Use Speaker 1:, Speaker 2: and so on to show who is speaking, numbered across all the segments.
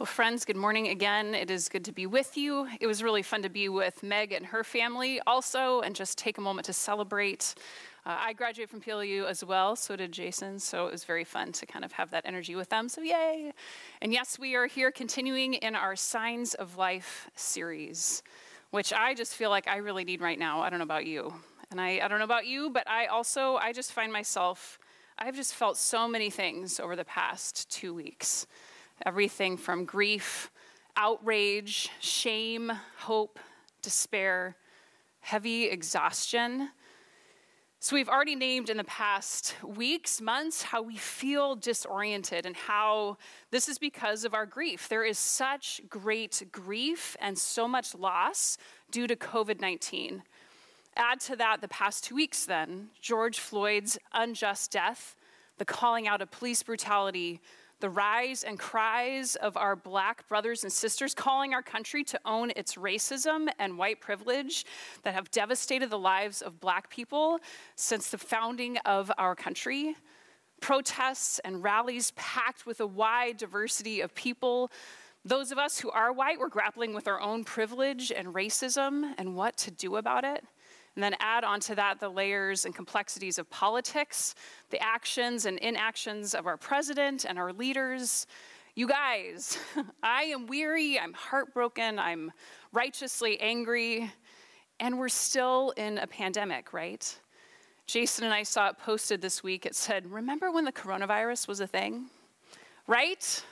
Speaker 1: Well, friends, good morning again. It is good to be with you. It was really fun to be with Meg and her family also, and just take a moment to celebrate. Uh, I graduated from PLU as well, so did Jason, so it was very fun to kind of have that energy with them, so yay! And yes, we are here continuing in our Signs of Life series, which I just feel like I really need right now. I don't know about you. And I, I don't know about you, but I also, I just find myself, I've just felt so many things over the past two weeks everything from grief, outrage, shame, hope, despair, heavy exhaustion. So, we've already named in the past weeks, months, how we feel disoriented and how this is because of our grief. There is such great grief and so much loss due to COVID 19. Add to that the past two weeks, then, George Floyd's unjust death, the calling out of police brutality, the rise and cries of our black brothers and sisters calling our country to own its racism and white privilege that have devastated the lives of black people since the founding of our country. Protests and rallies packed with a wide diversity of people. Those of us who are white, we're grappling with our own privilege and racism and what to do about it. And then add onto that the layers and complexities of politics, the actions and inactions of our president and our leaders. You guys, I am weary, I'm heartbroken, I'm righteously angry, and we're still in a pandemic, right? Jason and I saw it posted this week. It said, Remember when the coronavirus was a thing? Right?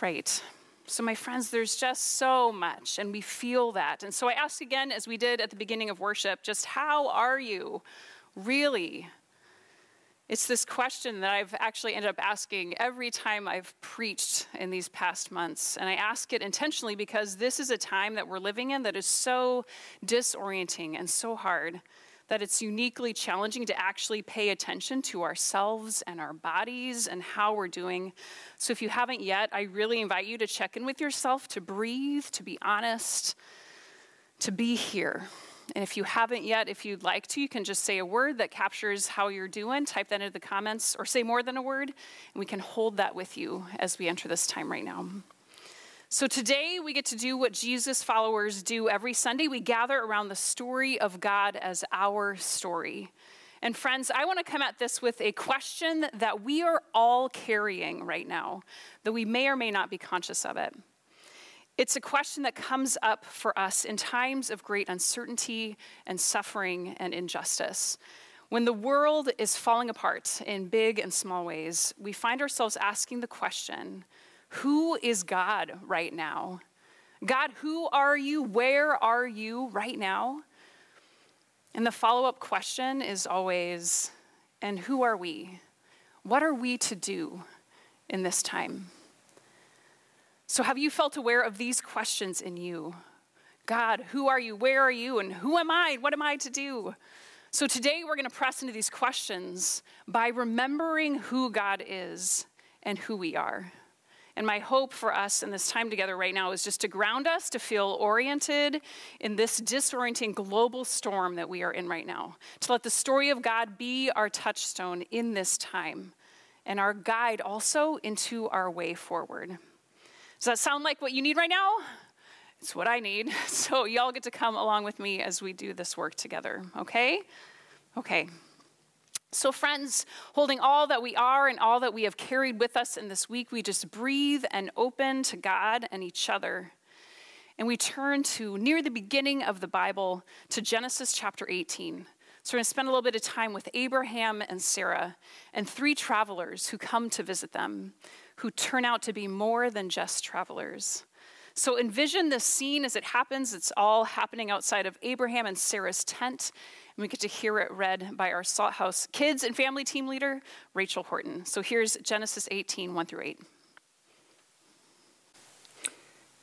Speaker 1: Right. So, my friends, there's just so much, and we feel that. And so, I ask again, as we did at the beginning of worship, just how are you really? It's this question that I've actually ended up asking every time I've preached in these past months. And I ask it intentionally because this is a time that we're living in that is so disorienting and so hard that it's uniquely challenging to actually pay attention to ourselves and our bodies and how we're doing. So if you haven't yet, I really invite you to check in with yourself, to breathe, to be honest, to be here. And if you haven't yet, if you'd like to, you can just say a word that captures how you're doing, type that into the comments, or say more than a word, and we can hold that with you as we enter this time right now. So today we get to do what Jesus followers do every Sunday. We gather around the story of God as our story. And friends, I want to come at this with a question that we are all carrying right now, though we may or may not be conscious of it. It's a question that comes up for us in times of great uncertainty and suffering and injustice. When the world is falling apart in big and small ways, we find ourselves asking the question who is God right now? God, who are you? Where are you right now? And the follow up question is always, and who are we? What are we to do in this time? So, have you felt aware of these questions in you? God, who are you? Where are you? And who am I? What am I to do? So, today we're going to press into these questions by remembering who God is and who we are. And my hope for us in this time together right now is just to ground us, to feel oriented in this disorienting global storm that we are in right now. To let the story of God be our touchstone in this time and our guide also into our way forward. Does that sound like what you need right now? It's what I need. So, y'all get to come along with me as we do this work together, okay? Okay. So, friends, holding all that we are and all that we have carried with us in this week, we just breathe and open to God and each other. And we turn to near the beginning of the Bible to Genesis chapter 18. So, we're going to spend a little bit of time with Abraham and Sarah and three travelers who come to visit them, who turn out to be more than just travelers. So envision this scene as it happens. It's all happening outside of Abraham and Sarah's tent. And we get to hear it read by our Salt House kids and family team leader, Rachel Horton. So here's Genesis 18, 1 through 8.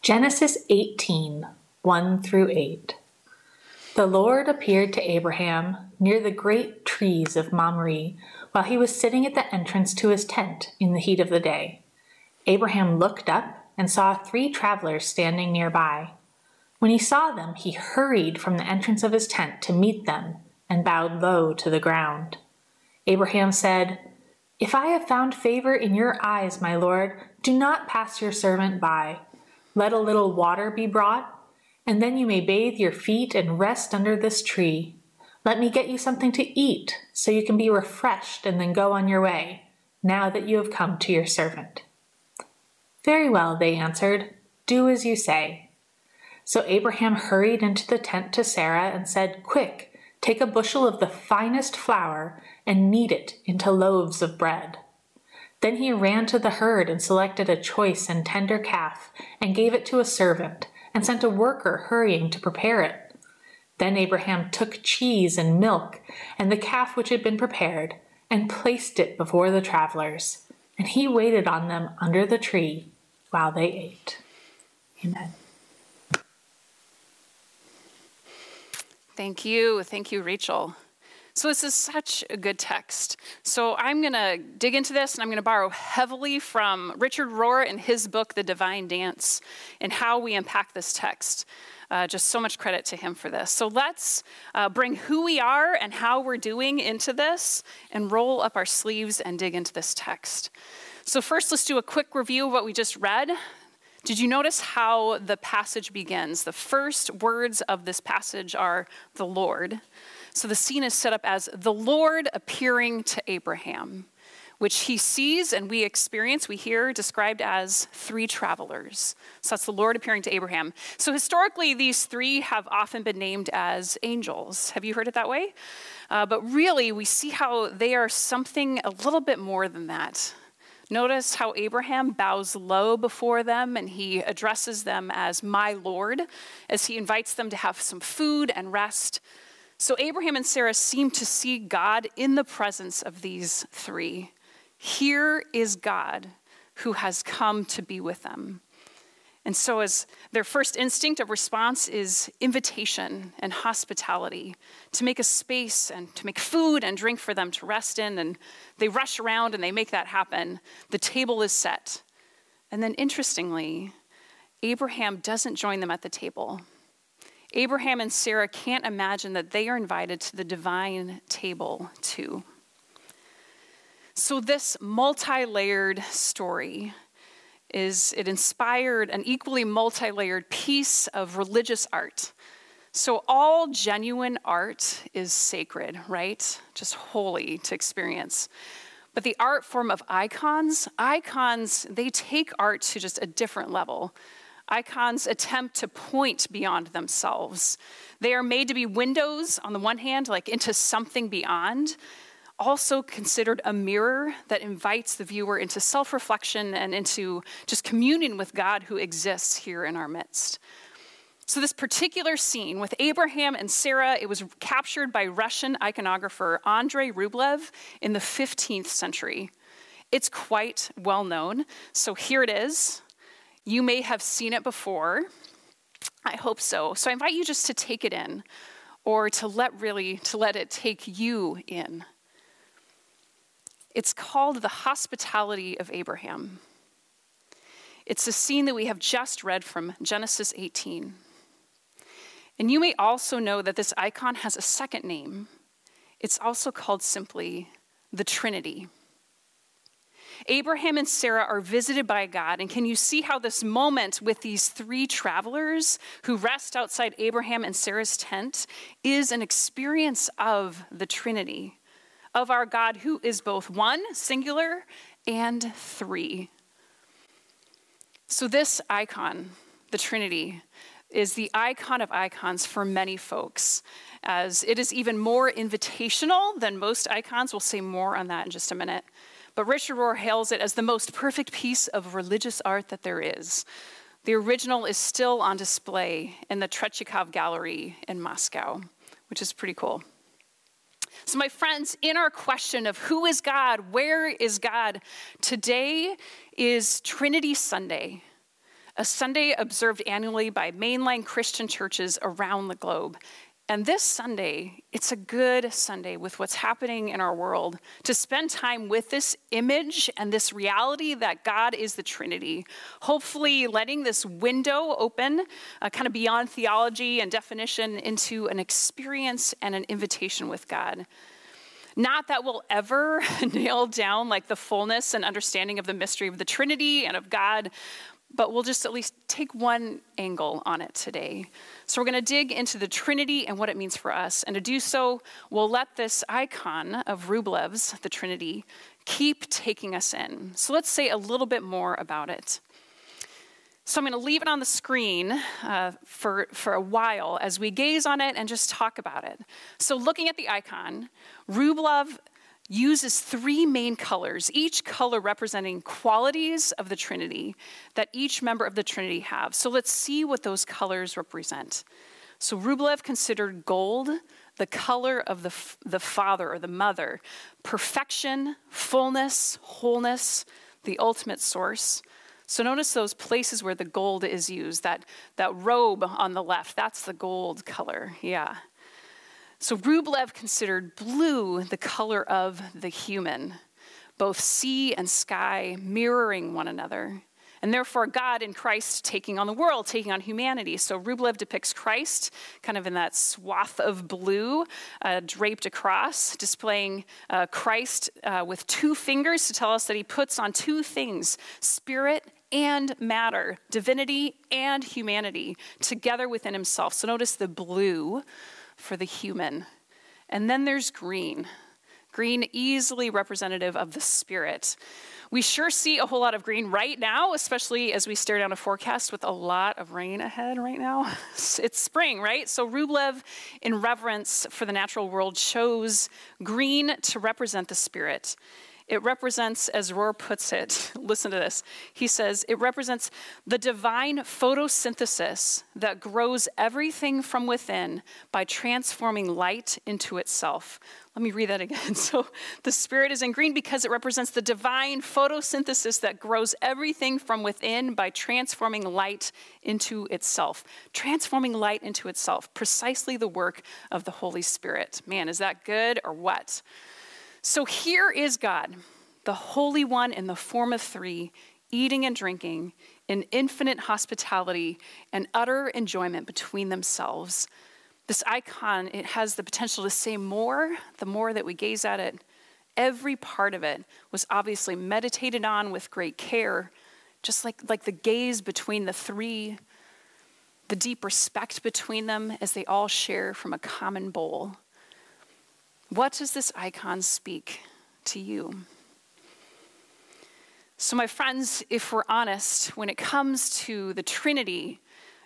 Speaker 2: Genesis 18, 1 through 8. The Lord appeared to Abraham near the great trees of Mamre while he was sitting at the entrance to his tent in the heat of the day. Abraham looked up and saw three travelers standing nearby. When he saw them, he hurried from the entrance of his tent to meet them and bowed low to the ground. Abraham said, If I have found favor in your eyes, my lord, do not pass your servant by. Let a little water be brought, and then you may bathe your feet and rest under this tree. Let me get you something to eat, so you can be refreshed and then go on your way, now that you have come to your servant. Very well, they answered. Do as you say. So Abraham hurried into the tent to Sarah and said, Quick, take a bushel of the finest flour and knead it into loaves of bread. Then he ran to the herd and selected a choice and tender calf and gave it to a servant and sent a worker hurrying to prepare it. Then Abraham took cheese and milk and the calf which had been prepared and placed it before the travelers, and he waited on them under the tree while they ate. Amen.
Speaker 1: Thank you. Thank you, Rachel. So, this is such a good text. So, I'm going to dig into this and I'm going to borrow heavily from Richard Rohr in his book, The Divine Dance, and how we unpack this text. Uh, just so much credit to him for this. So let's uh, bring who we are and how we're doing into this and roll up our sleeves and dig into this text. So, first, let's do a quick review of what we just read. Did you notice how the passage begins? The first words of this passage are the Lord. So the scene is set up as the Lord appearing to Abraham, which he sees and we experience, we hear described as three travelers. So that's the Lord appearing to Abraham. So historically, these three have often been named as angels. Have you heard it that way? Uh, but really, we see how they are something a little bit more than that. Notice how Abraham bows low before them and he addresses them as my Lord as he invites them to have some food and rest. So Abraham and Sarah seem to see God in the presence of these three. Here is God who has come to be with them. And so, as their first instinct of response is invitation and hospitality to make a space and to make food and drink for them to rest in. And they rush around and they make that happen. The table is set. And then, interestingly, Abraham doesn't join them at the table. Abraham and Sarah can't imagine that they are invited to the divine table too. So, this multi layered story is it inspired an equally multi-layered piece of religious art. So all genuine art is sacred, right? Just holy to experience. But the art form of icons, icons, they take art to just a different level. Icons attempt to point beyond themselves. They are made to be windows, on the one hand, like into something beyond, also considered a mirror that invites the viewer into self reflection and into just communion with God who exists here in our midst. So, this particular scene with Abraham and Sarah, it was captured by Russian iconographer Andrei Rublev in the 15th century. It's quite well known. So, here it is. You may have seen it before. I hope so. So, I invite you just to take it in or to let really to let it take you in. It's called the hospitality of Abraham. It's a scene that we have just read from Genesis 18. And you may also know that this icon has a second name. It's also called simply the Trinity. Abraham and Sarah are visited by God, and can you see how this moment with these three travelers who rest outside Abraham and Sarah's tent is an experience of the Trinity? Of our God who is both one, singular, and three. So, this icon, the Trinity, is the icon of icons for many folks, as it is even more invitational than most icons. We'll say more on that in just a minute. But Richard Rohr hails it as the most perfect piece of religious art that there is. The original is still on display in the Tretyakov Gallery in Moscow, which is pretty cool. So, my friends, in our question of who is God, where is God, today is Trinity Sunday, a Sunday observed annually by mainline Christian churches around the globe. And this Sunday, it's a good Sunday with what's happening in our world to spend time with this image and this reality that God is the Trinity. Hopefully, letting this window open, uh, kind of beyond theology and definition, into an experience and an invitation with God. Not that we'll ever nail down like the fullness and understanding of the mystery of the Trinity and of God, but we'll just at least take one angle on it today. So, we're going to dig into the Trinity and what it means for us. And to do so, we'll let this icon of Rublev's, the Trinity, keep taking us in. So, let's say a little bit more about it. So, I'm going to leave it on the screen uh, for, for a while as we gaze on it and just talk about it. So, looking at the icon, Rublev uses three main colors, each color representing qualities of the Trinity that each member of the Trinity have. So let's see what those colors represent. So Rublev considered gold the color of the, the father or the mother, perfection, fullness, wholeness, the ultimate source. So notice those places where the gold is used, that, that robe on the left, that's the gold color, yeah. So Rublev considered blue the color of the human, both sea and sky mirroring one another. And therefore, God in Christ taking on the world, taking on humanity. So Rublev depicts Christ kind of in that swath of blue uh, draped across, displaying uh, Christ uh, with two fingers to tell us that he puts on two things spirit and matter, divinity and humanity, together within himself. So notice the blue for the human. And then there's green. Green, easily representative of the spirit. We sure see a whole lot of green right now, especially as we stare down a forecast with a lot of rain ahead right now. It's spring, right? So Rublev, in reverence for the natural world, chose green to represent the spirit. It represents, as Rohr puts it, listen to this. He says, it represents the divine photosynthesis that grows everything from within by transforming light into itself. Let me read that again. So the spirit is in green because it represents the divine photosynthesis that grows everything from within by transforming light into itself. Transforming light into itself, precisely the work of the Holy Spirit. Man, is that good or what? So here is God, the Holy One in the form of three, eating and drinking in infinite hospitality and utter enjoyment between themselves. This icon, it has the potential to say more the more that we gaze at it. Every part of it was obviously meditated on with great care, just like, like the gaze between the three, the deep respect between them as they all share from a common bowl. What does this icon speak to you? So, my friends, if we're honest, when it comes to the Trinity,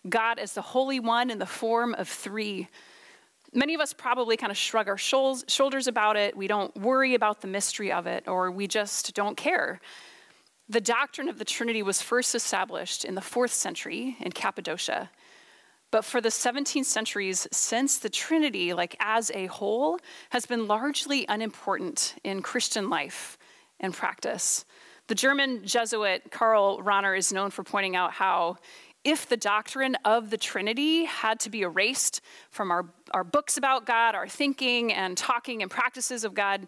Speaker 1: God as the Holy One in the form of three, many of us probably kind of shrug our shoulders about it. We don't worry about the mystery of it, or we just don't care. The doctrine of the Trinity was first established in the fourth century in Cappadocia. But for the 17 centuries since, the Trinity, like as a whole, has been largely unimportant in Christian life and practice. The German Jesuit Karl Rahner is known for pointing out how if the doctrine of the Trinity had to be erased from our, our books about God, our thinking and talking and practices of God,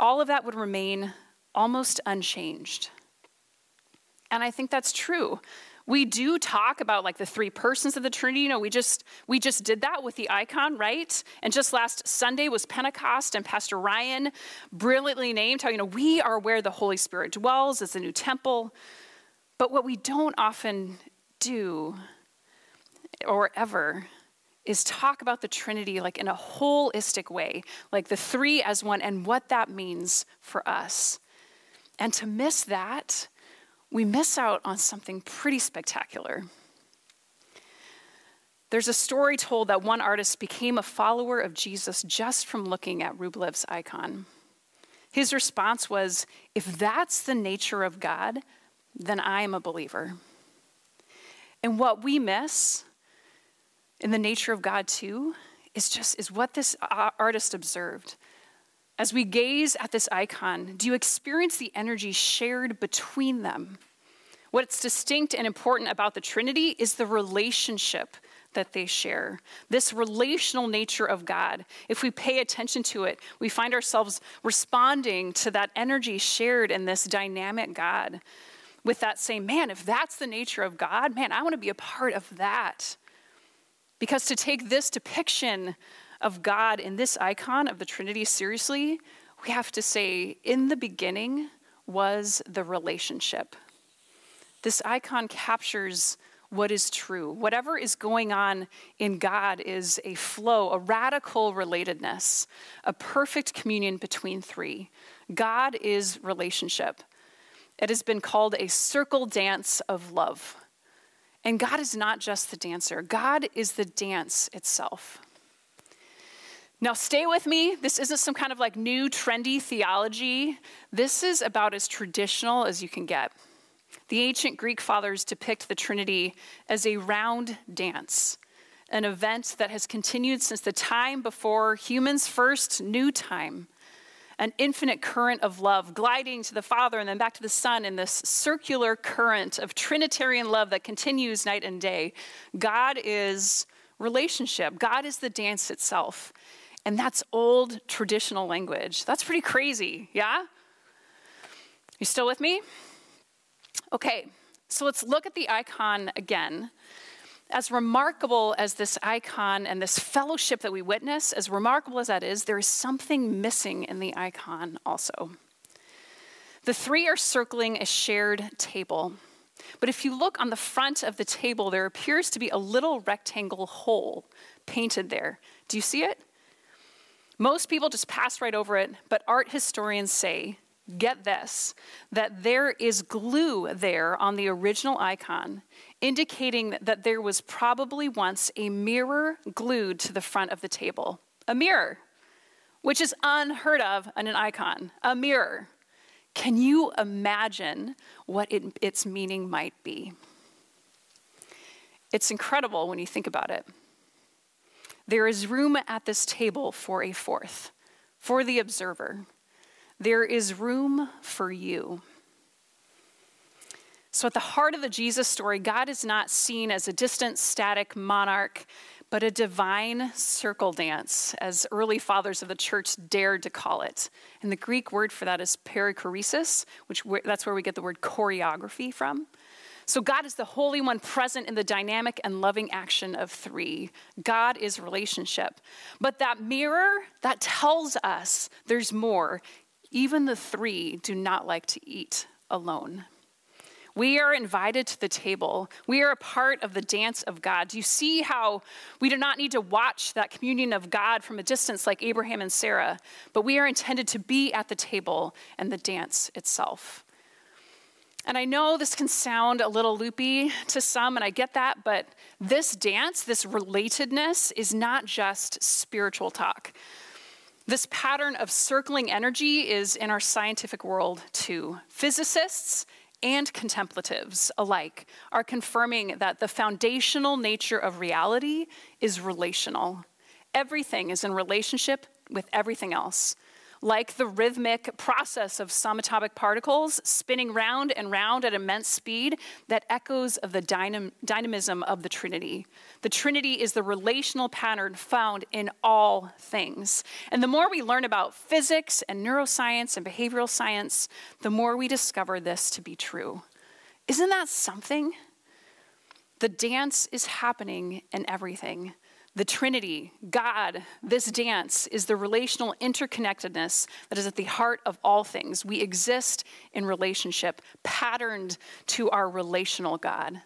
Speaker 1: all of that would remain almost unchanged. And I think that's true we do talk about like the three persons of the trinity. You know we just we just did that with the icon right? And just last sunday was pentecost and pastor ryan brilliantly named how you know we are where the holy spirit dwells. As the new temple. But what we don't often do or ever is talk about the trinity like in a holistic way like the three as one and what that means for us. And to miss that we miss out on something pretty spectacular. There's a story told that one artist became a follower of Jesus just from looking at Rublev's icon. His response was, If that's the nature of God, then I am a believer. And what we miss in the nature of God, too, is just is what this artist observed as we gaze at this icon, do you experience the energy shared between them? What's distinct and important about the Trinity is the relationship that they share. This relational nature of God. If we pay attention to it, we find ourselves responding to that energy shared in this dynamic God with that same, man, if that's the nature of God, man, I want to be a part of that. Because to take this depiction of God in this icon of the Trinity seriously, we have to say, in the beginning was the relationship. This icon captures what is true. Whatever is going on in God is a flow, a radical relatedness, a perfect communion between three. God is relationship. It has been called a circle dance of love. And God is not just the dancer, God is the dance itself. Now, stay with me. This isn't some kind of like new trendy theology. This is about as traditional as you can get. The ancient Greek fathers depict the Trinity as a round dance, an event that has continued since the time before humans first knew time. An infinite current of love gliding to the Father and then back to the Son in this circular current of Trinitarian love that continues night and day. God is relationship, God is the dance itself. And that's old traditional language. That's pretty crazy, yeah? You still with me? Okay, so let's look at the icon again. As remarkable as this icon and this fellowship that we witness, as remarkable as that is, there is something missing in the icon also. The three are circling a shared table. But if you look on the front of the table, there appears to be a little rectangle hole painted there. Do you see it? Most people just pass right over it, but art historians say get this, that there is glue there on the original icon, indicating that there was probably once a mirror glued to the front of the table. A mirror, which is unheard of in an icon. A mirror. Can you imagine what it, its meaning might be? It's incredible when you think about it. There is room at this table for a fourth, for the observer there is room for you. So, at the heart of the Jesus story, God is not seen as a distant, static monarch, but a divine circle dance, as early fathers of the church dared to call it. And the Greek word for that is perichoresis, which that's where we get the word choreography from. So, God is the Holy One present in the dynamic and loving action of three. God is relationship. But that mirror, that tells us there's more. Even the three do not like to eat alone. We are invited to the table. We are a part of the dance of God. Do you see how we do not need to watch that communion of God from a distance like Abraham and Sarah, but we are intended to be at the table and the dance itself? And I know this can sound a little loopy to some, and I get that, but this dance, this relatedness, is not just spiritual talk. This pattern of circling energy is in our scientific world too. Physicists and contemplatives alike are confirming that the foundational nature of reality is relational. Everything is in relationship with everything else like the rhythmic process of subatomic particles spinning round and round at immense speed that echoes of the dynam- dynamism of the Trinity. The Trinity is the relational pattern found in all things. And the more we learn about physics and neuroscience and behavioral science, the more we discover this to be true. Isn't that something? The dance is happening in everything. The Trinity, God, this dance is the relational interconnectedness that is at the heart of all things. We exist in relationship, patterned to our relational God.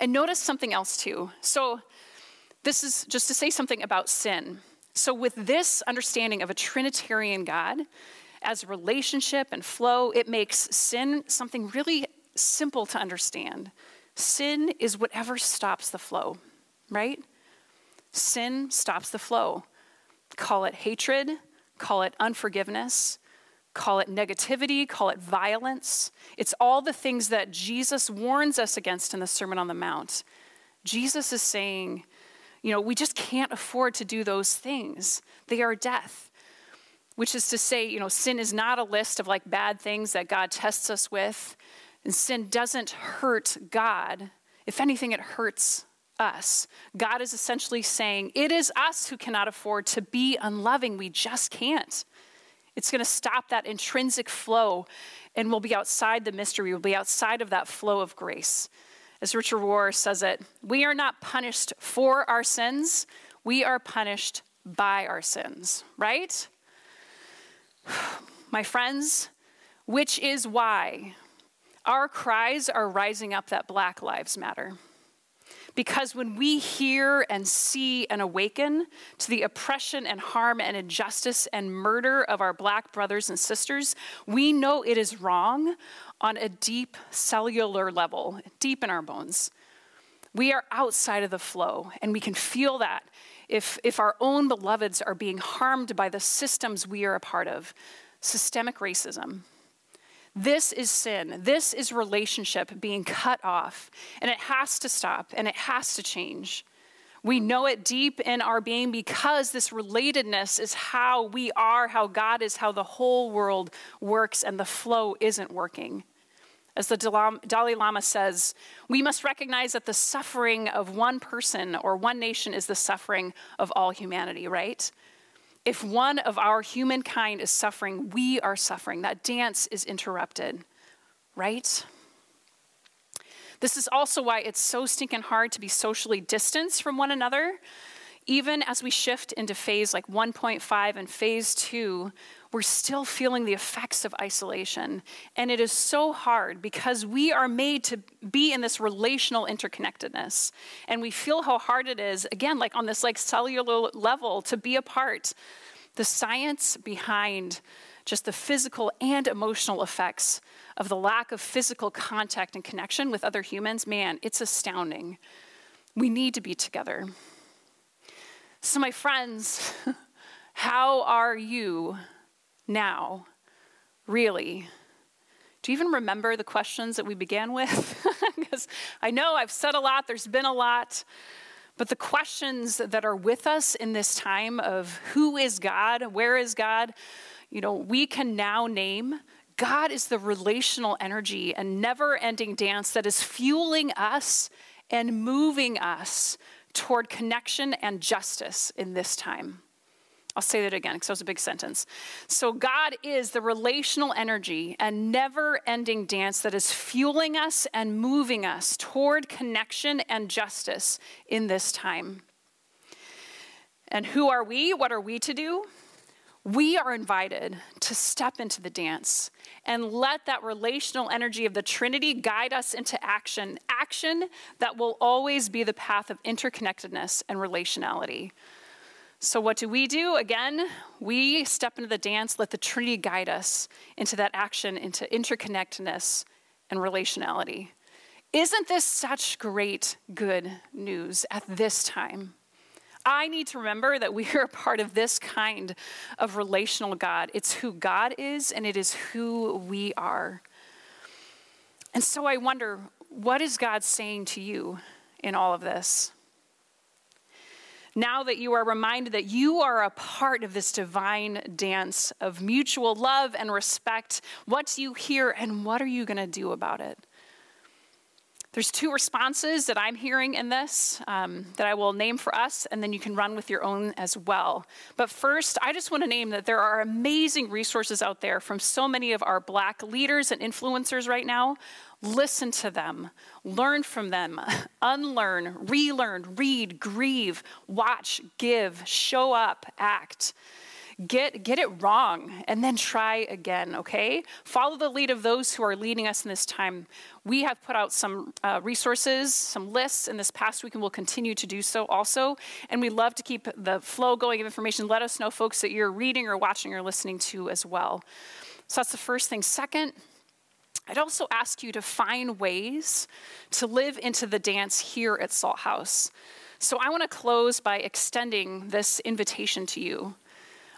Speaker 1: And notice something else too. So, this is just to say something about sin. So, with this understanding of a Trinitarian God as relationship and flow, it makes sin something really simple to understand. Sin is whatever stops the flow right? Sin stops the flow. Call it hatred, call it unforgiveness, call it negativity, call it violence. It's all the things that Jesus warns us against in the Sermon on the Mount. Jesus is saying, you know, we just can't afford to do those things. They are death. Which is to say, you know, sin is not a list of like bad things that God tests us with. And sin doesn't hurt God. If anything, it hurts us. God is essentially saying, it is us who cannot afford to be unloving. We just can't. It's going to stop that intrinsic flow, and we'll be outside the mystery. We'll be outside of that flow of grace. As Richard Rohr says it, we are not punished for our sins, we are punished by our sins, right? My friends, which is why our cries are rising up that Black Lives Matter. Because when we hear and see and awaken to the oppression and harm and injustice and murder of our black brothers and sisters, we know it is wrong on a deep cellular level, deep in our bones. We are outside of the flow, and we can feel that if, if our own beloveds are being harmed by the systems we are a part of systemic racism. This is sin. This is relationship being cut off. And it has to stop and it has to change. We know it deep in our being because this relatedness is how we are, how God is, how the whole world works, and the flow isn't working. As the Dalai Lama says, we must recognize that the suffering of one person or one nation is the suffering of all humanity, right? If one of our humankind is suffering, we are suffering. That dance is interrupted, right? This is also why it's so stinking hard to be socially distanced from one another. Even as we shift into phase like 1.5 and phase 2, we're still feeling the effects of isolation. And it is so hard because we are made to be in this relational interconnectedness. And we feel how hard it is, again, like on this like cellular level, to be apart. The science behind just the physical and emotional effects of the lack of physical contact and connection with other humans, man, it's astounding. We need to be together. So, my friends, how are you now, really? Do you even remember the questions that we began with? Because I know I've said a lot, there's been a lot, but the questions that are with us in this time of who is God, where is God, you know, we can now name God is the relational energy and never ending dance that is fueling us and moving us toward connection and justice in this time. I'll say that again because that was a big sentence. So, God is the relational energy and never ending dance that is fueling us and moving us toward connection and justice in this time. And who are we? What are we to do? We are invited to step into the dance and let that relational energy of the Trinity guide us into action, action that will always be the path of interconnectedness and relationality. So, what do we do? Again, we step into the dance, let the Trinity guide us into that action, into interconnectedness and relationality. Isn't this such great, good news at this time? I need to remember that we are a part of this kind of relational God. It's who God is, and it is who we are. And so I wonder what is God saying to you in all of this? now that you are reminded that you are a part of this divine dance of mutual love and respect, what do you hear and what are you going to do about it? There's two responses that I'm hearing in this um, that I will name for us, and then you can run with your own as well. But first, I just want to name that there are amazing resources out there from so many of our black leaders and influencers right now Listen to them, learn from them, unlearn, relearn, read, grieve, watch, give, show up, act. Get, get it wrong and then try again, okay? Follow the lead of those who are leading us in this time. We have put out some uh, resources, some lists in this past week, and we'll continue to do so also. And we love to keep the flow going of information. Let us know, folks, that you're reading or watching or listening to as well. So that's the first thing. Second, I'd also ask you to find ways to live into the dance here at Salt House. So I want to close by extending this invitation to you.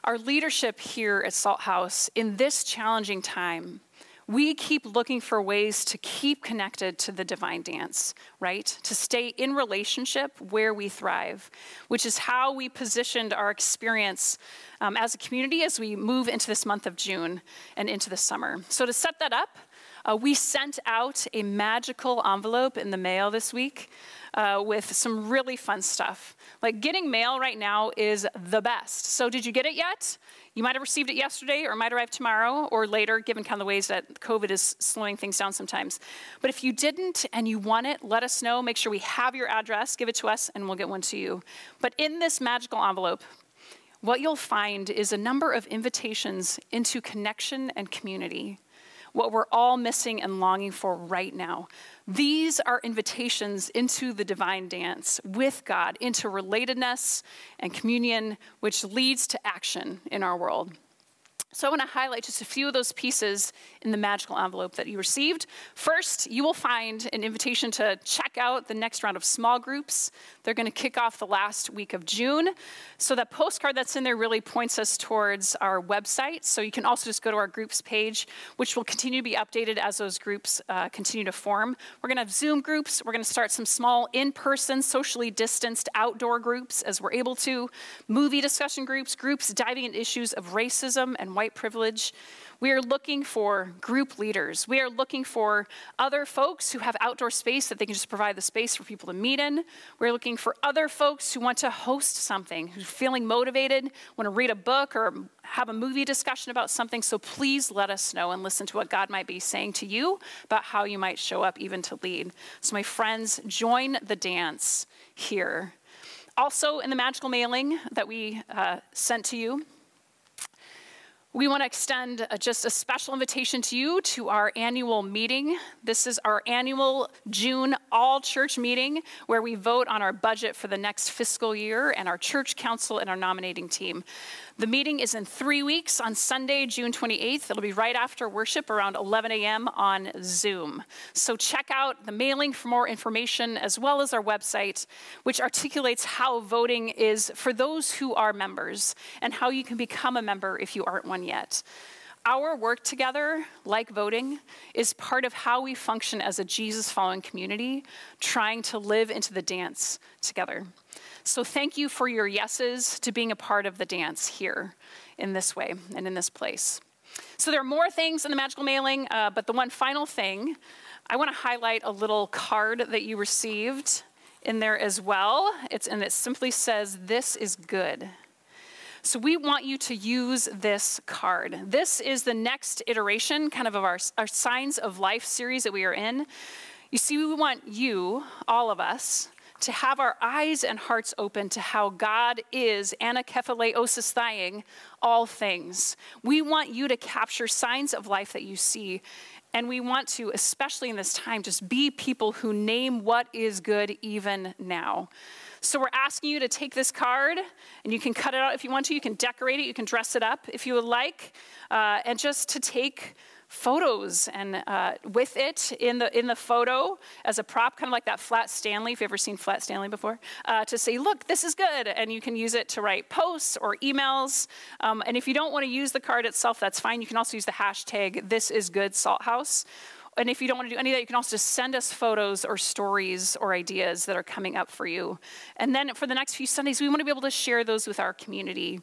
Speaker 1: Our leadership here at Salt House in this challenging time, we keep looking for ways to keep connected to the divine dance, right? To stay in relationship where we thrive, which is how we positioned our experience um, as a community as we move into this month of June and into the summer. So, to set that up, uh, we sent out a magical envelope in the mail this week uh, with some really fun stuff. Like getting mail right now is the best. So, did you get it yet? You might have received it yesterday or might arrive tomorrow or later, given kind of the ways that COVID is slowing things down sometimes. But if you didn't and you want it, let us know. Make sure we have your address, give it to us, and we'll get one to you. But in this magical envelope, what you'll find is a number of invitations into connection and community, what we're all missing and longing for right now. These are invitations into the divine dance with God, into relatedness and communion, which leads to action in our world. So I want to highlight just a few of those pieces in the magical envelope that you received. First, you will find an invitation to check out the next round of small groups. They're going to kick off the last week of June. So that postcard that's in there really points us towards our website. So you can also just go to our groups page, which will continue to be updated as those groups uh, continue to form. We're going to have Zoom groups. We're going to start some small in-person, socially distanced outdoor groups as we're able to, movie discussion groups, groups diving into issues of racism and white privilege. We are looking for group leaders. We are looking for other folks who have outdoor space that they can just provide the space for people to meet in. We're looking for other folks who want to host something, who's feeling motivated, want to read a book or have a movie discussion about something. So please let us know and listen to what God might be saying to you about how you might show up even to lead. So, my friends, join the dance here. Also, in the magical mailing that we uh, sent to you, we want to extend a, just a special invitation to you to our annual meeting. This is our annual June all church meeting where we vote on our budget for the next fiscal year and our church council and our nominating team. The meeting is in three weeks on Sunday, June 28th. It'll be right after worship around 11 a.m. on Zoom. So check out the mailing for more information as well as our website, which articulates how voting is for those who are members and how you can become a member if you aren't one yet. Our work together, like voting, is part of how we function as a Jesus following community, trying to live into the dance together. So thank you for your yeses to being a part of the dance here in this way and in this place. So there are more things in the magical mailing, uh, but the one final thing, I want to highlight a little card that you received in there as well. It's and it simply says, "This is good." So we want you to use this card. This is the next iteration, kind of of our, our signs of life series that we are in. You see, we want you, all of us, to have our eyes and hearts open to how God is anakephaleo all things. We want you to capture signs of life that you see. And we want to, especially in this time, just be people who name what is good even now. So we're asking you to take this card, and you can cut it out if you want to. You can decorate it, you can dress it up if you would like, uh, and just to take photos and uh, with it in the in the photo as a prop, kind of like that flat Stanley. If you've ever seen flat Stanley before, uh, to say, "Look, this is good," and you can use it to write posts or emails. Um, and if you don't want to use the card itself, that's fine. You can also use the hashtag "This is Good Salt House." And if you don't want to do any of that, you can also just send us photos or stories or ideas that are coming up for you. And then for the next few Sundays, we want to be able to share those with our community.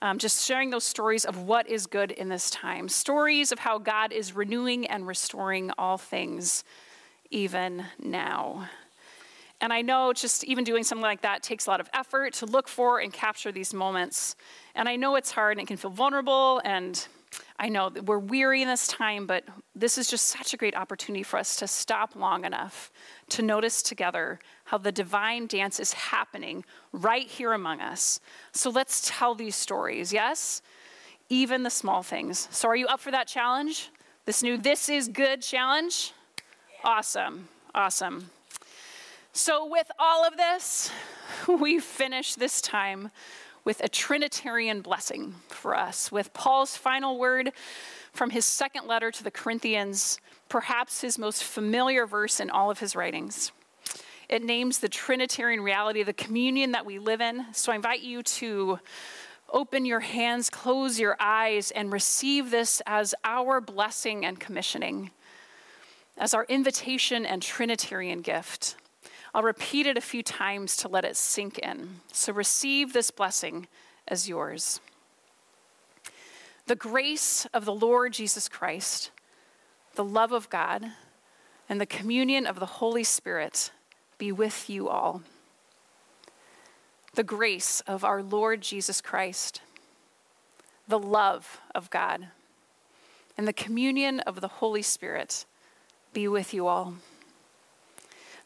Speaker 1: Um, just sharing those stories of what is good in this time, stories of how God is renewing and restoring all things, even now. And I know just even doing something like that takes a lot of effort to look for and capture these moments. And I know it's hard and it can feel vulnerable and I know we're weary in this time, but this is just such a great opportunity for us to stop long enough to notice together how the divine dance is happening right here among us. So let's tell these stories, yes? Even the small things. So, are you up for that challenge? This new This is Good challenge? Awesome, awesome. So, with all of this, we finish this time with a Trinitarian blessing for us, with Paul's final word from his second letter to the Corinthians, perhaps his most familiar verse in all of his writings. It names the Trinitarian reality, the communion that we live in. So I invite you to open your hands, close your eyes, and receive this as our blessing and commissioning, as our invitation and Trinitarian gift. I'll repeat it a few times to let it sink in. So receive this blessing as yours. The grace of the Lord Jesus Christ, the love of God, and the communion of the Holy Spirit be with you all. The grace of our Lord Jesus Christ, the love of God, and the communion of the Holy Spirit be with you all